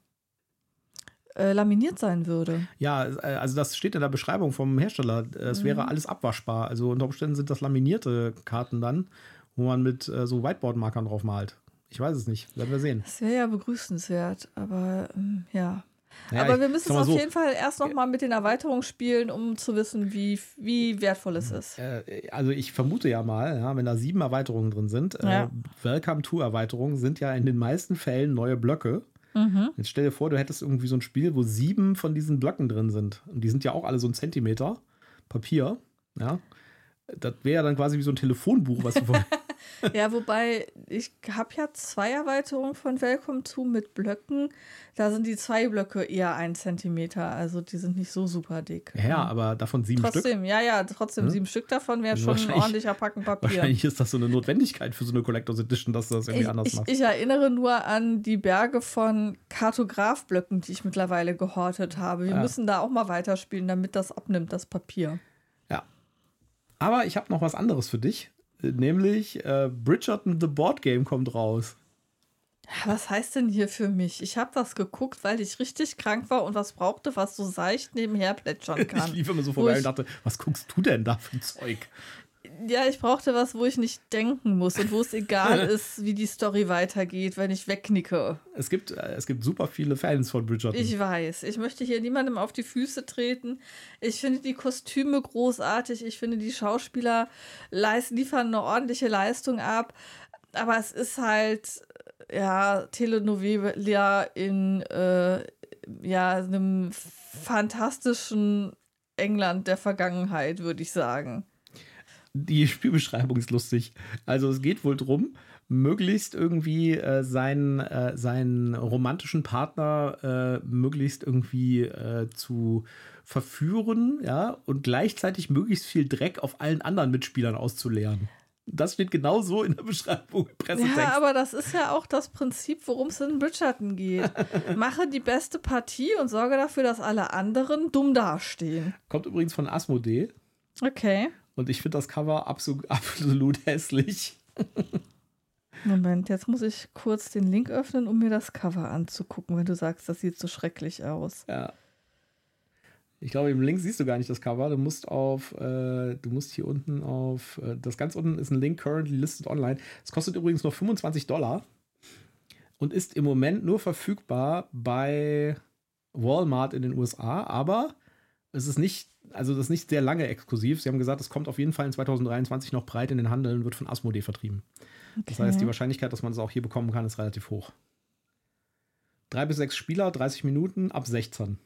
[SPEAKER 2] äh, laminiert sein würde.
[SPEAKER 1] Ja, äh, also das steht in der Beschreibung vom Hersteller. Es mhm. wäre alles abwaschbar. Also unter Umständen sind das laminierte Karten dann, wo man mit äh, so Whiteboard-Markern drauf malt. Ich weiß es nicht. Werden wir sehen.
[SPEAKER 2] Das wäre ja begrüßenswert, aber ähm, ja. ja. aber wir müssen es auf so, jeden Fall erst noch mal mit den Erweiterungen spielen, um zu wissen, wie, wie wertvoll es ist.
[SPEAKER 1] Äh, also ich vermute ja mal, ja, wenn da sieben Erweiterungen drin sind, ja. äh, Welcome to Erweiterungen sind ja in den meisten Fällen neue Blöcke. Mhm. Jetzt stell dir vor, du hättest irgendwie so ein Spiel, wo sieben von diesen Blöcken drin sind. Und die sind ja auch alle so ein Zentimeter Papier. Ja. Das wäre ja dann quasi wie so ein Telefonbuch, was du vorher.
[SPEAKER 2] ja, wobei ich habe ja zwei Erweiterungen von Welcome to mit Blöcken. Da sind die zwei Blöcke eher ein Zentimeter, also die sind nicht so super dick.
[SPEAKER 1] Ja, aber davon sieben
[SPEAKER 2] trotzdem,
[SPEAKER 1] Stück.
[SPEAKER 2] Trotzdem, ja, ja, trotzdem hm? sieben Stück davon wäre schon ein ordentlicher Packen Papier.
[SPEAKER 1] Wahrscheinlich ist das so eine Notwendigkeit für so eine Collectors Edition, dass du das irgendwie
[SPEAKER 2] ich,
[SPEAKER 1] anders
[SPEAKER 2] ich,
[SPEAKER 1] machst.
[SPEAKER 2] Ich erinnere nur an die Berge von Kartografblöcken, die ich mittlerweile gehortet habe. Wir ja. müssen da auch mal weiterspielen, damit das abnimmt, das Papier.
[SPEAKER 1] Ja. Aber ich habe noch was anderes für dich. Nämlich äh, Bridgerton The Board Game kommt raus.
[SPEAKER 2] Was heißt denn hier für mich? Ich habe das geguckt, weil ich richtig krank war und was brauchte, was so seicht nebenher plätschern kann.
[SPEAKER 1] ich lief immer so vorbei und dachte, was guckst du denn da für ein Zeug?
[SPEAKER 2] Ja, ich brauchte was, wo ich nicht denken muss und wo es egal ist, wie die Story weitergeht, wenn ich wegknicke.
[SPEAKER 1] Es gibt, äh, es gibt super viele Fans von Bridgerton.
[SPEAKER 2] Ich weiß. Ich möchte hier niemandem auf die Füße treten. Ich finde die Kostüme großartig. Ich finde, die Schauspieler liefern eine ordentliche Leistung ab. Aber es ist halt, ja, Telenovela in äh, ja, einem fantastischen England der Vergangenheit, würde ich sagen
[SPEAKER 1] die Spielbeschreibung ist lustig. Also es geht wohl drum, möglichst irgendwie äh, seinen, äh, seinen romantischen Partner äh, möglichst irgendwie äh, zu verführen, ja, und gleichzeitig möglichst viel Dreck auf allen anderen Mitspielern auszuleeren. Das steht genau so in der Beschreibung im Pressetext.
[SPEAKER 2] Ja, aber das ist ja auch das Prinzip, worum es in Bridgerton geht. Mache die beste Partie und sorge dafür, dass alle anderen dumm dastehen.
[SPEAKER 1] Kommt übrigens von Asmodee.
[SPEAKER 2] Okay.
[SPEAKER 1] Und ich finde das Cover absolut, absolut hässlich.
[SPEAKER 2] Moment, jetzt muss ich kurz den Link öffnen, um mir das Cover anzugucken, wenn du sagst, das sieht so schrecklich aus.
[SPEAKER 1] Ja. Ich glaube, im Link siehst du gar nicht das Cover. Du musst auf, äh, du musst hier unten auf, äh, das ganz unten ist ein Link currently listed online. Es kostet übrigens nur 25 Dollar und ist im Moment nur verfügbar bei Walmart in den USA, aber es ist nicht, also das ist nicht sehr lange exklusiv. Sie haben gesagt, es kommt auf jeden Fall in 2023 noch breit in den Handel und wird von Asmodee vertrieben. Okay. Das heißt, die Wahrscheinlichkeit, dass man es auch hier bekommen kann, ist relativ hoch. Drei bis sechs Spieler, 30 Minuten, ab 16.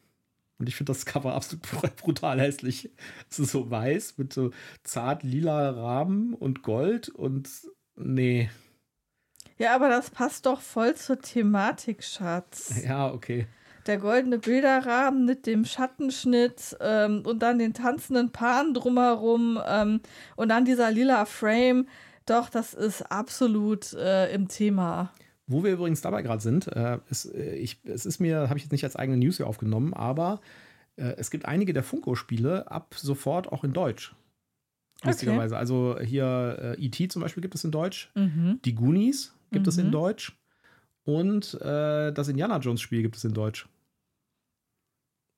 [SPEAKER 1] Und ich finde das Cover absolut brutal hässlich. Es ist so weiß mit so zart lila Rahmen und Gold und nee.
[SPEAKER 2] Ja, aber das passt doch voll zur Thematik, Schatz.
[SPEAKER 1] Ja, okay
[SPEAKER 2] der goldene Bilderrahmen mit dem Schattenschnitt ähm, und dann den tanzenden Paaren drumherum ähm, und dann dieser lila Frame. Doch, das ist absolut äh, im Thema.
[SPEAKER 1] Wo wir übrigens dabei gerade sind, äh, ist, äh, ich, es ist mir, habe ich jetzt nicht als eigene News hier aufgenommen, aber äh, es gibt einige der Funko-Spiele ab sofort auch in Deutsch. Lustigerweise. Okay. Also hier äh, E.T. zum Beispiel gibt es in Deutsch. Mhm. Die Goonies gibt mhm. es in mhm. Deutsch. Und äh, das Indiana Jones-Spiel gibt es in Deutsch.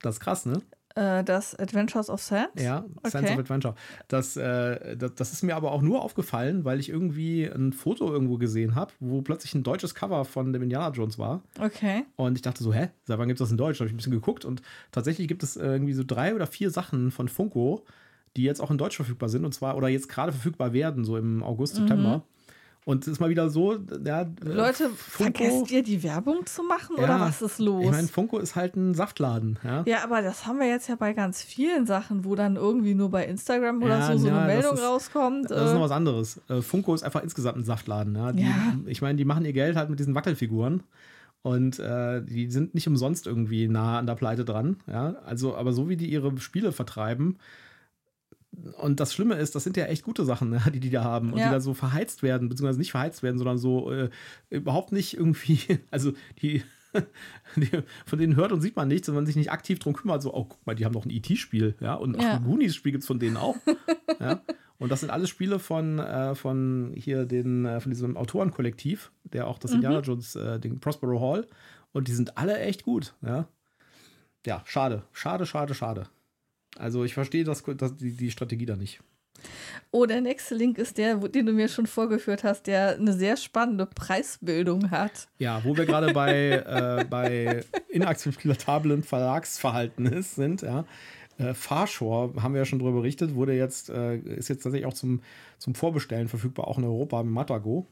[SPEAKER 1] Das ist krass, ne?
[SPEAKER 2] Äh, das Adventures of Sands?
[SPEAKER 1] Ja, okay. Sands of Adventure. Das, äh, das, das, ist mir aber auch nur aufgefallen, weil ich irgendwie ein Foto irgendwo gesehen habe, wo plötzlich ein deutsches Cover von dem Indiana Jones war.
[SPEAKER 2] Okay.
[SPEAKER 1] Und ich dachte so, hä, seit wann gibt es das in Deutsch? Da habe ich ein bisschen geguckt und tatsächlich gibt es irgendwie so drei oder vier Sachen von Funko, die jetzt auch in Deutsch verfügbar sind und zwar oder jetzt gerade verfügbar werden, so im August, September. Mhm. Und es ist mal wieder so, ja, äh,
[SPEAKER 2] Leute, Funko, vergesst ihr die Werbung zu machen ja, oder was ist los?
[SPEAKER 1] Ich meine, Funko ist halt ein Saftladen. Ja?
[SPEAKER 2] ja, aber das haben wir jetzt ja bei ganz vielen Sachen, wo dann irgendwie nur bei Instagram oder ja, so so eine Meldung
[SPEAKER 1] ist,
[SPEAKER 2] rauskommt.
[SPEAKER 1] Das ist noch äh. was anderes. Äh, Funko ist einfach insgesamt ein Saftladen. Ja? Die, Ich meine, die machen ihr Geld halt mit diesen Wackelfiguren. Und äh, die sind nicht umsonst irgendwie nah an der Pleite dran. Ja? Also, aber so wie die ihre Spiele vertreiben, und das Schlimme ist, das sind ja echt gute Sachen, ne, die die da haben und ja. die da so verheizt werden, beziehungsweise nicht verheizt werden, sondern so äh, überhaupt nicht irgendwie, also die, die, von denen hört und sieht man nichts, wenn man sich nicht aktiv drum kümmert, so, oh, guck mal, die haben doch ein E.T.-Spiel, ja, und ja. ein Goonies-Spiel gibt es von denen auch, ja. Und das sind alles Spiele von, äh, von hier den, äh, von diesem Autorenkollektiv, der auch das mhm. Indiana Jones, äh, den Prospero Hall, und die sind alle echt gut, ja. Ja, schade, schade, schade, schade. Also ich verstehe das, das, die, die Strategie da nicht.
[SPEAKER 2] Oh, der nächste Link ist der, den du mir schon vorgeführt hast, der eine sehr spannende Preisbildung hat.
[SPEAKER 1] Ja, wo wir gerade bei, äh, bei inakzeptablen Verlagsverhalten ist, sind, ja. Äh, Farshore, haben wir ja schon darüber berichtet, wurde jetzt, äh, ist jetzt tatsächlich auch zum, zum Vorbestellen verfügbar, auch in Europa mit Matago.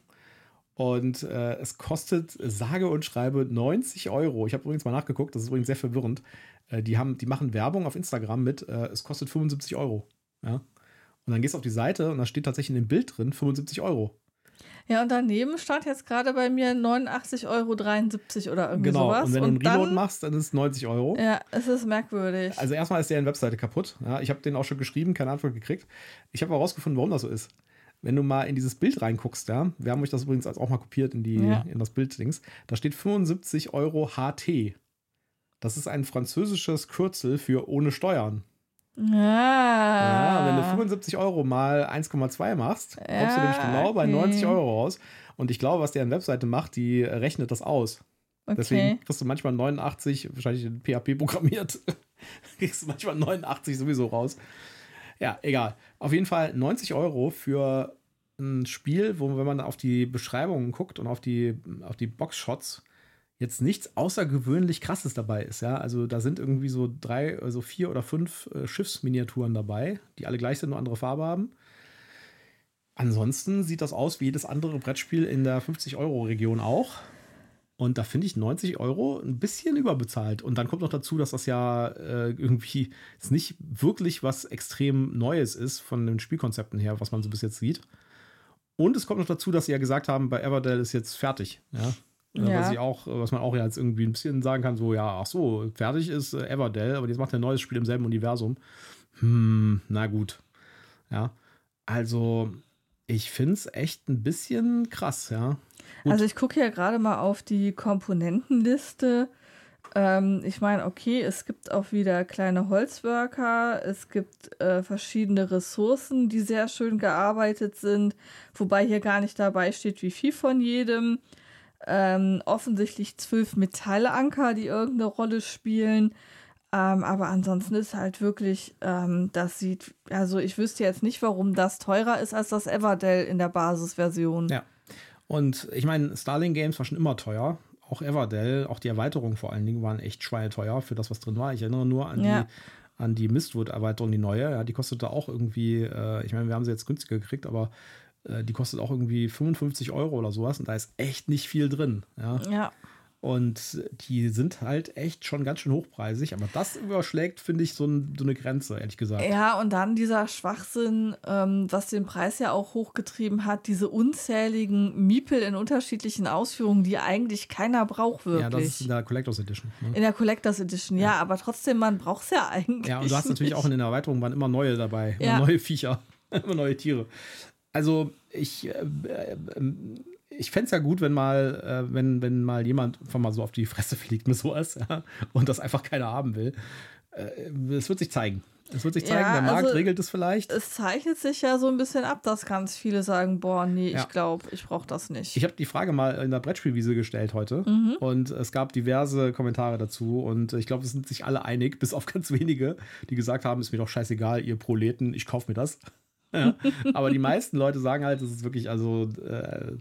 [SPEAKER 1] Und äh, es kostet sage und schreibe 90 Euro. Ich habe übrigens mal nachgeguckt, das ist übrigens sehr verwirrend. Äh, die, haben, die machen Werbung auf Instagram mit, äh, es kostet 75 Euro. Ja? Und dann gehst du auf die Seite und da steht tatsächlich in dem Bild drin 75 Euro.
[SPEAKER 2] Ja, und daneben stand jetzt gerade bei mir 89,73 Euro oder irgendwie
[SPEAKER 1] genau.
[SPEAKER 2] sowas.
[SPEAKER 1] Und wenn und du einen Reload machst, dann ist es 90 Euro.
[SPEAKER 2] Ja, es ist merkwürdig.
[SPEAKER 1] Also erstmal ist deren Webseite kaputt. Ja, ich habe den auch schon geschrieben, keine Antwort gekriegt. Ich habe herausgefunden, warum das so ist. Wenn du mal in dieses Bild reinguckst, ja, wir haben euch das übrigens auch mal kopiert in, die, ja. in das Bild-Dings, da steht 75 Euro HT. Das ist ein französisches Kürzel für ohne Steuern.
[SPEAKER 2] Ah.
[SPEAKER 1] Ja, wenn du 75 Euro mal 1,2 machst, kommst ja, du nämlich genau okay. bei 90 Euro raus. Und ich glaube, was deren Webseite macht, die rechnet das aus. Okay. Deswegen kriegst du manchmal 89, wahrscheinlich in PHP programmiert, kriegst du manchmal 89 sowieso raus. Ja, egal. Auf jeden Fall 90 Euro für ein Spiel, wo, wenn man auf die Beschreibungen guckt und auf die, auf die Boxshots, jetzt nichts außergewöhnlich krasses dabei ist. Ja, also da sind irgendwie so drei, also vier oder fünf äh, Schiffsminiaturen dabei, die alle gleich sind, nur andere Farbe haben. Ansonsten sieht das aus wie jedes andere Brettspiel in der 50-Euro-Region auch. Und da finde ich 90 Euro ein bisschen überbezahlt. Und dann kommt noch dazu, dass das ja äh, irgendwie jetzt nicht wirklich was extrem Neues ist von den Spielkonzepten her, was man so bis jetzt sieht. Und es kommt noch dazu, dass sie ja gesagt haben, bei Everdell ist jetzt fertig. Ja. Äh, ja. Was, ich auch, was man auch jetzt irgendwie ein bisschen sagen kann, so, ja, ach so, fertig ist äh, Everdell, aber jetzt macht er ein neues Spiel im selben Universum. Hm, na gut. Ja. Also, ich finde es echt ein bisschen krass, ja.
[SPEAKER 2] Gut. Also, ich gucke ja gerade mal auf die Komponentenliste. Ähm, ich meine, okay, es gibt auch wieder kleine Holzworker, es gibt äh, verschiedene Ressourcen, die sehr schön gearbeitet sind, wobei hier gar nicht dabei steht, wie viel von jedem. Ähm, offensichtlich zwölf Metallanker, die irgendeine Rolle spielen. Ähm, aber ansonsten ist halt wirklich, ähm, das sieht, also ich wüsste jetzt nicht, warum das teurer ist als das Everdell in der Basisversion.
[SPEAKER 1] Ja. Und ich meine, Starling Games war schon immer teuer. Auch Everdell, auch die Erweiterungen vor allen Dingen waren echt schweineteuer für das, was drin war. Ich erinnere nur an
[SPEAKER 2] Ja.
[SPEAKER 1] die an die Mistwood-Erweiterung, die neue. Ja, die kostete auch irgendwie, äh, ich meine, wir haben sie jetzt günstiger gekriegt, aber äh, die kostet auch irgendwie 55 Euro oder sowas und da ist echt nicht viel drin. Ja.
[SPEAKER 2] Ja.
[SPEAKER 1] Und die sind halt echt schon ganz schön hochpreisig, aber das überschlägt, finde ich, so, ein, so eine Grenze, ehrlich gesagt.
[SPEAKER 2] Ja, und dann dieser Schwachsinn, ähm, was den Preis ja auch hochgetrieben hat, diese unzähligen Miepel in unterschiedlichen Ausführungen, die eigentlich keiner braucht, wirklich.
[SPEAKER 1] Ja, das ist in der Collectors Edition. Ne?
[SPEAKER 2] in der Collectors Edition, ja, aber trotzdem, man braucht es ja eigentlich.
[SPEAKER 1] Ja, und du hast natürlich
[SPEAKER 2] nicht.
[SPEAKER 1] auch in den Erweiterungen waren immer neue dabei, immer
[SPEAKER 2] Ja.
[SPEAKER 1] neue Viecher, immer neue Tiere. Also ich, äh, äh, ich fände es ja gut, wenn mal, äh, wenn, wenn mal jemand einfach mal so auf die Fresse fliegt mit sowas ja, und das einfach keiner haben will. Äh, Es wird sich zeigen. Es wird sich zeigen,
[SPEAKER 2] Ja,
[SPEAKER 1] der Markt
[SPEAKER 2] also-
[SPEAKER 1] regelt es vielleicht.
[SPEAKER 2] Es zeichnet sich ja so ein bisschen ab, dass ganz viele sagen, boah, nee,
[SPEAKER 1] Ja.
[SPEAKER 2] ich glaube, ich brauche das nicht.
[SPEAKER 1] Ich habe die Frage mal in der Brettspielwiese gestellt heute
[SPEAKER 2] Mhm.
[SPEAKER 1] und es gab diverse Kommentare dazu und ich glaube, es sind sich alle einig, bis auf ganz wenige, die gesagt haben, ist mir doch scheißegal, ihr Proleten, ich kaufe mir das. Ja. Aber die meisten Leute sagen halt, das ist wirklich, also, äh,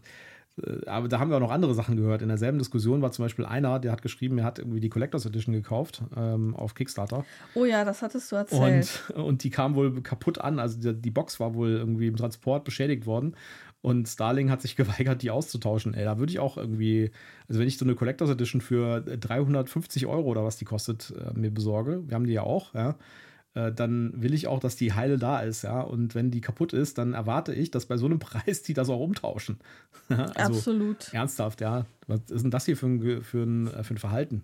[SPEAKER 1] äh, aber da haben wir auch noch andere Sachen gehört. In derselben Diskussion war zum Beispiel einer, der hat geschrieben, er hat irgendwie die Collectors Edition gekauft ähm, auf Kickstarter
[SPEAKER 2] oh ja, das hattest du erzählt.
[SPEAKER 1] und, und die kam wohl kaputt an. Also die, die Box war wohl irgendwie im Transport beschädigt worden. Und Starling hat sich geweigert, die auszutauschen. Ey, da würde ich auch irgendwie, also wenn ich so eine Collectors Edition für 350 Euro oder was die kostet, äh, mir besorge, wir haben die ja auch, ja, äh, dann will ich auch, dass die heile da ist, ja. Und wenn die kaputt ist, dann erwarte ich, dass bei so einem Preis die das auch umtauschen. Ja, also,
[SPEAKER 2] Absolut.
[SPEAKER 1] Ernsthaft, ja. Was ist denn das hier für ein, für ein, äh, für ein Verhalten?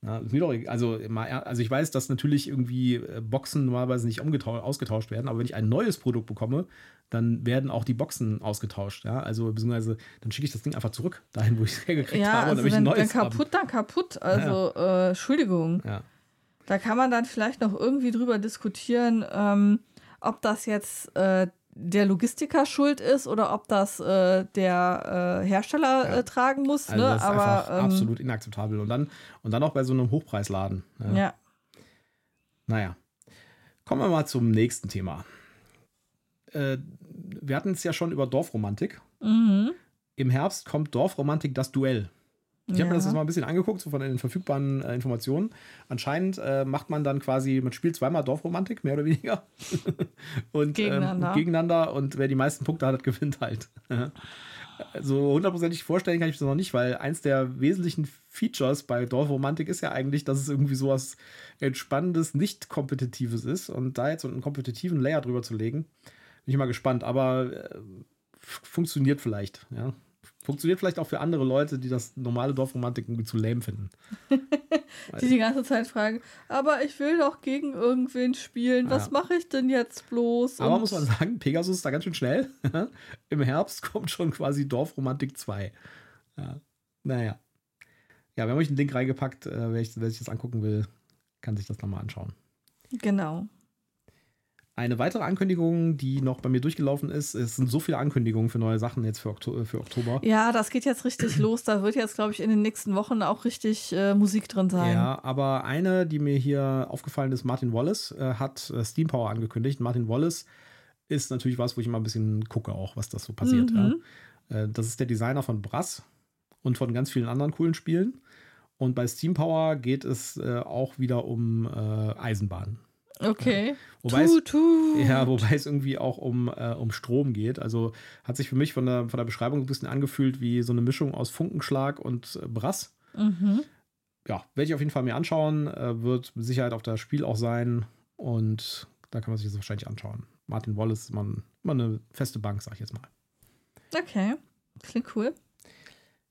[SPEAKER 1] Ja. Also, mal, also ich weiß, dass natürlich irgendwie äh, Boxen normalerweise nicht ausgetauscht werden, aber wenn ich ein neues Produkt bekomme, dann werden auch die Boxen ausgetauscht. Ja, also beziehungsweise dann schicke ich das Ding einfach zurück, dahin, wo ich es hergekriegt
[SPEAKER 2] Ja,
[SPEAKER 1] habe, und
[SPEAKER 2] also
[SPEAKER 1] dann will ich
[SPEAKER 2] wenn, wenn
[SPEAKER 1] neues haben.
[SPEAKER 2] kaputt, dann kaputt. Also, äh, Entschuldigung.
[SPEAKER 1] Ja.
[SPEAKER 2] Da kann man dann vielleicht noch irgendwie drüber diskutieren, ähm, ob das jetzt äh, der Logistiker schuld ist oder ob das äh, der äh, Hersteller
[SPEAKER 1] Ja.
[SPEAKER 2] äh, tragen muss.
[SPEAKER 1] Also
[SPEAKER 2] ne?
[SPEAKER 1] das ist
[SPEAKER 2] Aber
[SPEAKER 1] einfach
[SPEAKER 2] ähm,
[SPEAKER 1] absolut inakzeptabel. Und dann, und dann auch bei so einem Hochpreisladen. Ja.
[SPEAKER 2] ja.
[SPEAKER 1] Naja. Kommen wir mal zum nächsten Thema. Äh, wir hatten es ja schon über Dorfromantik.
[SPEAKER 2] Mhm.
[SPEAKER 1] Im Herbst kommt Dorfromantik das Duell. Ich habe mir das
[SPEAKER 2] Ja.
[SPEAKER 1] jetzt mal ein bisschen angeguckt, so von den verfügbaren äh, Informationen. Anscheinend äh, macht man dann quasi, man spielt zweimal Dorfromantik, mehr oder weniger. und,
[SPEAKER 2] Gegeneinander.
[SPEAKER 1] Ähm, gegeneinander und wer die meisten Punkte hat, gewinnt halt. so hundertprozentig vorstellen kann ich das noch nicht, weil eins der wesentlichen Features bei Dorfromantik ist ja eigentlich, dass es irgendwie sowas Entspannendes, nicht kompetitives ist. Und da jetzt so einen kompetitiven Layer drüber zu legen, bin ich mal gespannt. Aber äh, funktioniert vielleicht, ja. Funktioniert vielleicht auch für andere Leute, die das normale Dorfromantik irgendwie zu lame finden.
[SPEAKER 2] Die die ganze Zeit fragen, aber ich will doch gegen irgendwen spielen. Was
[SPEAKER 1] Ja.
[SPEAKER 2] mache ich denn jetzt bloß?
[SPEAKER 1] Aber
[SPEAKER 2] Und-
[SPEAKER 1] muss man sagen, Pegasus ist da ganz schön schnell. Im Herbst kommt schon quasi Dorfromantik 2. Ja. Naja. Ja, wir haben euch einen Link reingepackt. Äh, wer, ich, wer sich das angucken will, kann sich das nochmal anschauen.
[SPEAKER 2] Genau.
[SPEAKER 1] Eine weitere Ankündigung, die noch bei mir durchgelaufen ist, es sind so viele Ankündigungen für neue Sachen jetzt für, Okto für Oktober.
[SPEAKER 2] Ja, das geht jetzt richtig los. Da wird jetzt, glaube ich, in den nächsten Wochen auch richtig äh, Musik drin sein.
[SPEAKER 1] Ja, aber eine, die mir hier aufgefallen ist, Martin Wallace, äh, hat äh, Steam Power angekündigt. Martin Wallace ist natürlich was, wo ich immer ein bisschen gucke, auch was das so passiert.
[SPEAKER 2] Mhm.
[SPEAKER 1] Ja. Äh, das ist der Designer von Brass und von ganz vielen anderen coolen Spielen. Und bei Steam Power geht es äh, auch wieder um äh, Eisenbahnen.
[SPEAKER 2] Okay.
[SPEAKER 1] Wobei es,
[SPEAKER 2] Tut, tut.
[SPEAKER 1] ja, wobei es irgendwie auch um, äh, um Strom geht. Also hat sich für mich von der, von der Beschreibung ein bisschen angefühlt wie so eine Mischung aus Funkenschlag und äh, Brass
[SPEAKER 2] Mhm.
[SPEAKER 1] ja, werde ich auf jeden Fall mir anschauen. Äh, wird mit Sicherheit auf das Spiel auch sein. Und da kann man sich das wahrscheinlich anschauen. Martin Wallace ist immer, immer eine feste Bank, sag ich jetzt mal.
[SPEAKER 2] Okay. Klingt cool.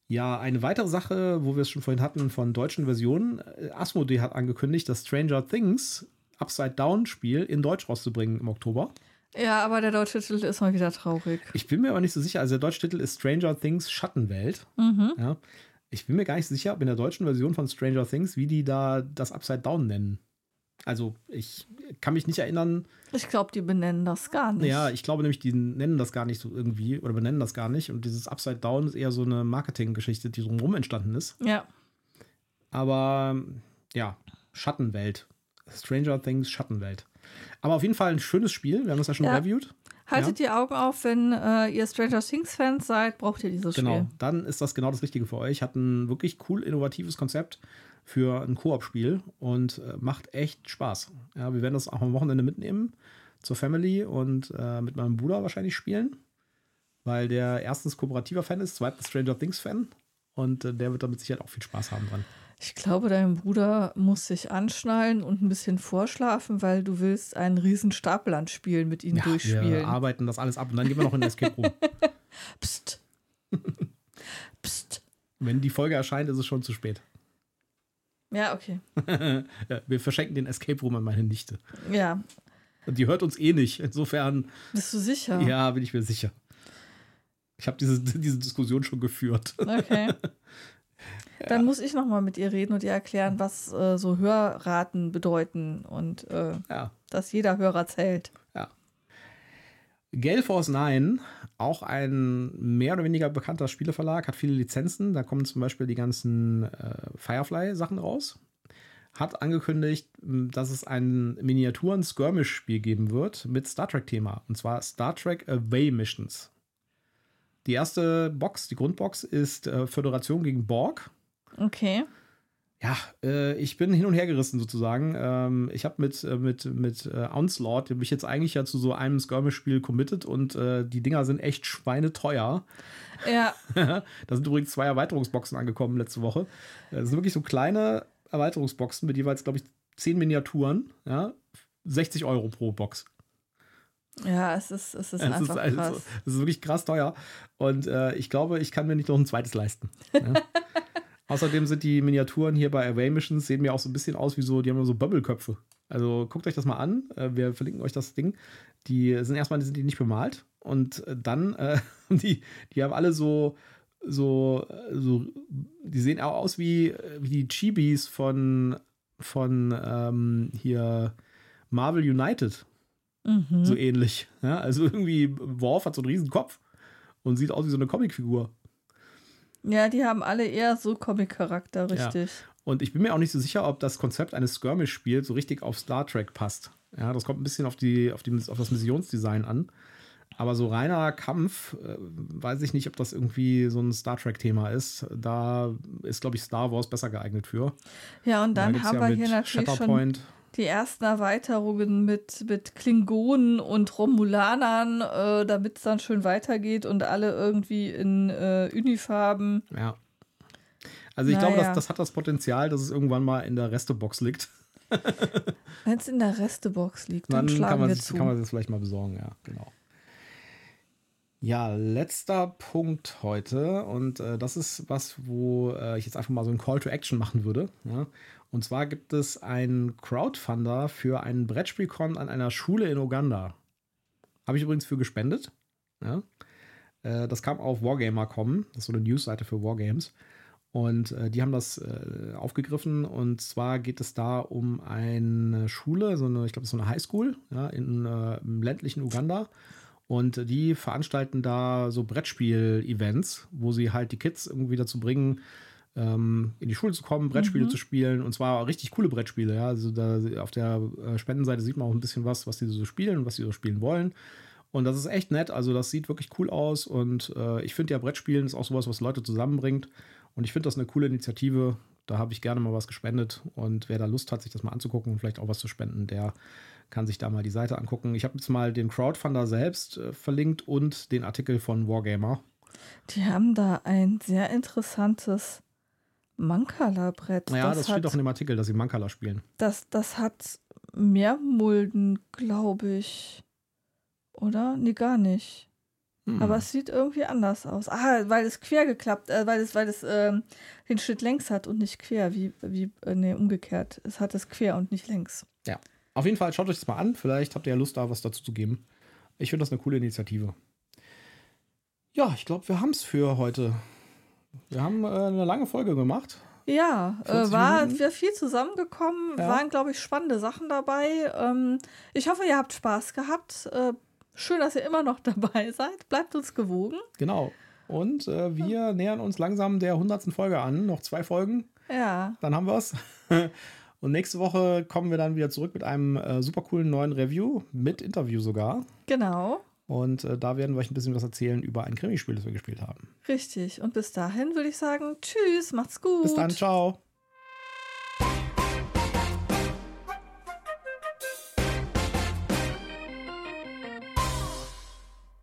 [SPEAKER 1] Ja, eine weitere Sache, wo wir es schon vorhin hatten von deutschen Versionen. äh, Asmodee hat angekündigt, das Stranger Things Upside Down Spiel in Deutsch rauszubringen im Oktober.
[SPEAKER 2] Ja, aber der deutsche Titel ist mal wieder traurig.
[SPEAKER 1] Ich bin mir aber nicht so sicher. Also der deutsche Titel ist Stranger Things Schattenwelt.
[SPEAKER 2] Mhm.
[SPEAKER 1] Ja. Ich bin mir gar nicht sicher, ob in der deutschen Version von Stranger Things, wie die da das Upside Down nennen. Also ich kann mich nicht erinnern.
[SPEAKER 2] Ich glaube, die benennen das gar nicht.
[SPEAKER 1] Ja, ich glaube nämlich, die nennen das gar nicht so irgendwie oder benennen das gar nicht. Und dieses Upside Down ist eher so eine Marketinggeschichte, die drumherum entstanden ist.
[SPEAKER 2] Ja.
[SPEAKER 1] Aber ja, Schattenwelt. Stranger Things Schattenwelt. Aber auf jeden Fall ein schönes Spiel. Wir haben das ja schon
[SPEAKER 2] Ja.
[SPEAKER 1] reviewed.
[SPEAKER 2] Haltet die Augen auf, wenn äh, ihr Stranger Things-Fans seid, braucht ihr dieses
[SPEAKER 1] Genau,
[SPEAKER 2] Spiel.
[SPEAKER 1] dann ist das genau das Richtige für euch. Hat ein wirklich cool innovatives Konzept für ein Koop-Spiel und äh, macht echt Spaß. Ja, wir werden das auch am Wochenende mitnehmen zur Family und äh, mit meinem Bruder wahrscheinlich spielen, weil der erstens kooperativer Fan ist, zweitens Stranger Things Fan und äh, der wird damit sicher auch viel Spaß haben dran.
[SPEAKER 2] Ich glaube, dein Bruder muss sich anschnallen und ein bisschen vorschlafen, weil du willst einen riesen Stapel an Spielen mit ihm
[SPEAKER 1] Ja, wir
[SPEAKER 2] durchspielen.
[SPEAKER 1] arbeiten das alles ab und dann gehen wir noch in den Escape Room.
[SPEAKER 2] Psst. Psst.
[SPEAKER 1] Wenn die Folge erscheint, ist es schon zu spät.
[SPEAKER 2] Ja, okay.
[SPEAKER 1] Ja, wir verschenken den Escape Room an meine Nichte.
[SPEAKER 2] Ja.
[SPEAKER 1] Und die hört uns eh nicht. Insofern,
[SPEAKER 2] Bist du sicher?
[SPEAKER 1] ja, bin ich mir sicher. Ich habe diese, diese Diskussion schon geführt.
[SPEAKER 2] Okay. Dann muss ich noch mal mit ihr reden und ihr erklären, was äh, so Hörraten bedeuten und äh, dass jeder Hörer zählt.
[SPEAKER 1] ja. Gale Force 9, auch ein mehr oder weniger bekannter Spieleverlag, hat viele Lizenzen. Da kommen zum Beispiel die ganzen äh, Firefly-Sachen raus. Hat angekündigt, dass es ein Miniaturen-Skirmish-Spiel geben wird mit Star Trek-Thema. Und zwar Star Trek Away Missions. Die erste Box, die Grundbox, ist äh, Föderation gegen Borg.
[SPEAKER 2] Okay.
[SPEAKER 1] Ja, äh, ich bin hin und her gerissen sozusagen. Ähm, ich habe mit, äh, mit, mit äh, Onslaught mich jetzt eigentlich ja zu so einem Skirmish-Spiel committed und äh, die Dinger sind echt schweineteuer.
[SPEAKER 2] Ja,
[SPEAKER 1] da sind übrigens zwei Erweiterungsboxen angekommen letzte Woche. Äh, Das sind wirklich so kleine Erweiterungsboxen mit jeweils, glaube ich, zehn Miniaturen. Ja, 60 Euro pro Box.
[SPEAKER 2] Ja, es ist, es ist
[SPEAKER 1] Es ist,
[SPEAKER 2] einfach
[SPEAKER 1] also,
[SPEAKER 2] krass.
[SPEAKER 1] es ist wirklich krass teuer. Und äh, ich glaube, ich kann mir nicht noch ein zweites leisten. Ja. Außerdem sind die Miniaturen hier bei Away Missions, sehen mir auch so ein bisschen aus wie so, die haben so Bubble-Köpfe. Also guckt euch das mal an. Äh, Wir verlinken euch das Ding. Die sind erstmal sind die nicht bemalt. Und äh, dann, äh, die, die haben alle so, so, äh, so, die sehen auch aus wie, wie die Chibis von, von ähm, hier Marvel United
[SPEAKER 2] Mhm.
[SPEAKER 1] so ähnlich. Ja, also irgendwie, Worf hat so einen riesen Kopf und sieht aus wie so eine Comicfigur.
[SPEAKER 2] Ja, die haben alle eher so Comic-Charakter,
[SPEAKER 1] Ja.
[SPEAKER 2] richtig.
[SPEAKER 1] Und ich bin mir auch nicht so sicher, ob das Konzept eines Skirmish-Spiels so richtig auf Star Trek passt. Ja, das kommt ein bisschen auf, die, auf, die, auf das Missionsdesign an. Aber so reiner Kampf, äh, weiß ich nicht, ob das irgendwie so ein Star Trek-Thema ist. Da ist, glaube ich, Star Wars besser geeignet für.
[SPEAKER 2] Ja, und
[SPEAKER 1] Da
[SPEAKER 2] dann
[SPEAKER 1] gibt's
[SPEAKER 2] haben
[SPEAKER 1] ja
[SPEAKER 2] wir hier natürlich schon
[SPEAKER 1] Shatterpoint.
[SPEAKER 2] Die ersten Erweiterungen mit, mit Klingonen und Romulanern, äh, damit es dann schön weitergeht und alle irgendwie in äh, Unifarben.
[SPEAKER 1] Ja. Also ich glaube,
[SPEAKER 2] Naja.
[SPEAKER 1] das, das hat das Potenzial, dass es irgendwann mal in der Restebox liegt.
[SPEAKER 2] Wenn es in der Restebox liegt, dann,
[SPEAKER 1] Dann
[SPEAKER 2] schlagen
[SPEAKER 1] kann man,
[SPEAKER 2] wir
[SPEAKER 1] sich,
[SPEAKER 2] zu.
[SPEAKER 1] kann man das vielleicht mal besorgen, ja, genau. Ja, letzter Punkt heute und äh, das ist was, wo äh, ich jetzt einfach mal so ein Call to Action machen würde. Ja? Und zwar gibt es einen Crowdfunder für einen Brettspielcon an einer Schule in Uganda. Habe ich übrigens für gespendet. Ja? Äh, das kam auf Wargamer.com, das ist so eine Newsseite für Wargames. Und äh, die haben das äh, aufgegriffen. Und zwar geht es da um eine Schule, so eine, ich glaube, so eine Highschool ja, in, im ländlichen Uganda. Und die veranstalten da so Brettspiel-Events, wo sie halt die Kids irgendwie dazu bringen, ähm, in die Schule zu kommen, Brettspiele
[SPEAKER 2] Mhm.
[SPEAKER 1] zu spielen. Und zwar richtig coole Brettspiele. Ja. Also da auf der äh, Spendenseite sieht man auch ein bisschen was, was die so spielen und was sie so spielen wollen. Und das ist echt nett. Also das sieht wirklich cool aus. Und äh, ich finde ja, Brettspielen ist auch sowas, was Leute zusammenbringt. Und ich finde das eine coole Initiative. Da habe ich gerne mal was gespendet. Und wer da Lust hat, sich das mal anzugucken und vielleicht auch was zu spenden, der kann sich da mal die Seite angucken. Ich habe jetzt mal den Crowdfunder selbst äh, verlinkt und den Artikel von Wargamer.
[SPEAKER 2] Die haben da ein sehr interessantes Mankala-Brett.
[SPEAKER 1] Naja, das,
[SPEAKER 2] das,
[SPEAKER 1] steht
[SPEAKER 2] hat,
[SPEAKER 1] auch in dem Artikel, dass sie Mankala spielen.
[SPEAKER 2] das, das hat mehr Mulden, glaube ich. Oder? Nee, gar nicht.
[SPEAKER 1] Hm.
[SPEAKER 2] Aber es sieht irgendwie anders aus. Ah, weil es quer geklappt, äh, weil es, weil es ähm, den Schnitt längs hat und nicht quer, wie, wie äh, nee, umgekehrt. Es hat es quer und nicht längs.
[SPEAKER 1] Auf jeden Fall schaut euch das mal an. Vielleicht habt ihr ja Lust, da was dazu zu geben. Ich finde das eine coole Initiative. Ja, ich glaube, wir haben es für heute. Wir haben äh, eine lange Folge gemacht.
[SPEAKER 2] Ja, äh, war wir viel zusammengekommen, ja. waren, glaube ich, spannende Sachen dabei. Ähm, ich hoffe, ihr habt Spaß gehabt. Äh, schön, dass ihr immer noch dabei seid. Bleibt uns gewogen.
[SPEAKER 1] Genau. Und äh, wir ja. nähern uns langsam der 100. Folge an. Noch zwei Folgen.
[SPEAKER 2] Ja.
[SPEAKER 1] Dann haben wir es. Und nächste Woche kommen wir dann wieder zurück mit einem äh, super coolen neuen Review, mit Interview sogar.
[SPEAKER 2] Genau.
[SPEAKER 1] Und äh, da werden wir euch ein bisschen was erzählen über ein Krimispiel, das wir gespielt haben.
[SPEAKER 2] Richtig. Und bis dahin würde ich sagen, tschüss, macht's gut.
[SPEAKER 1] Bis dann, ciao.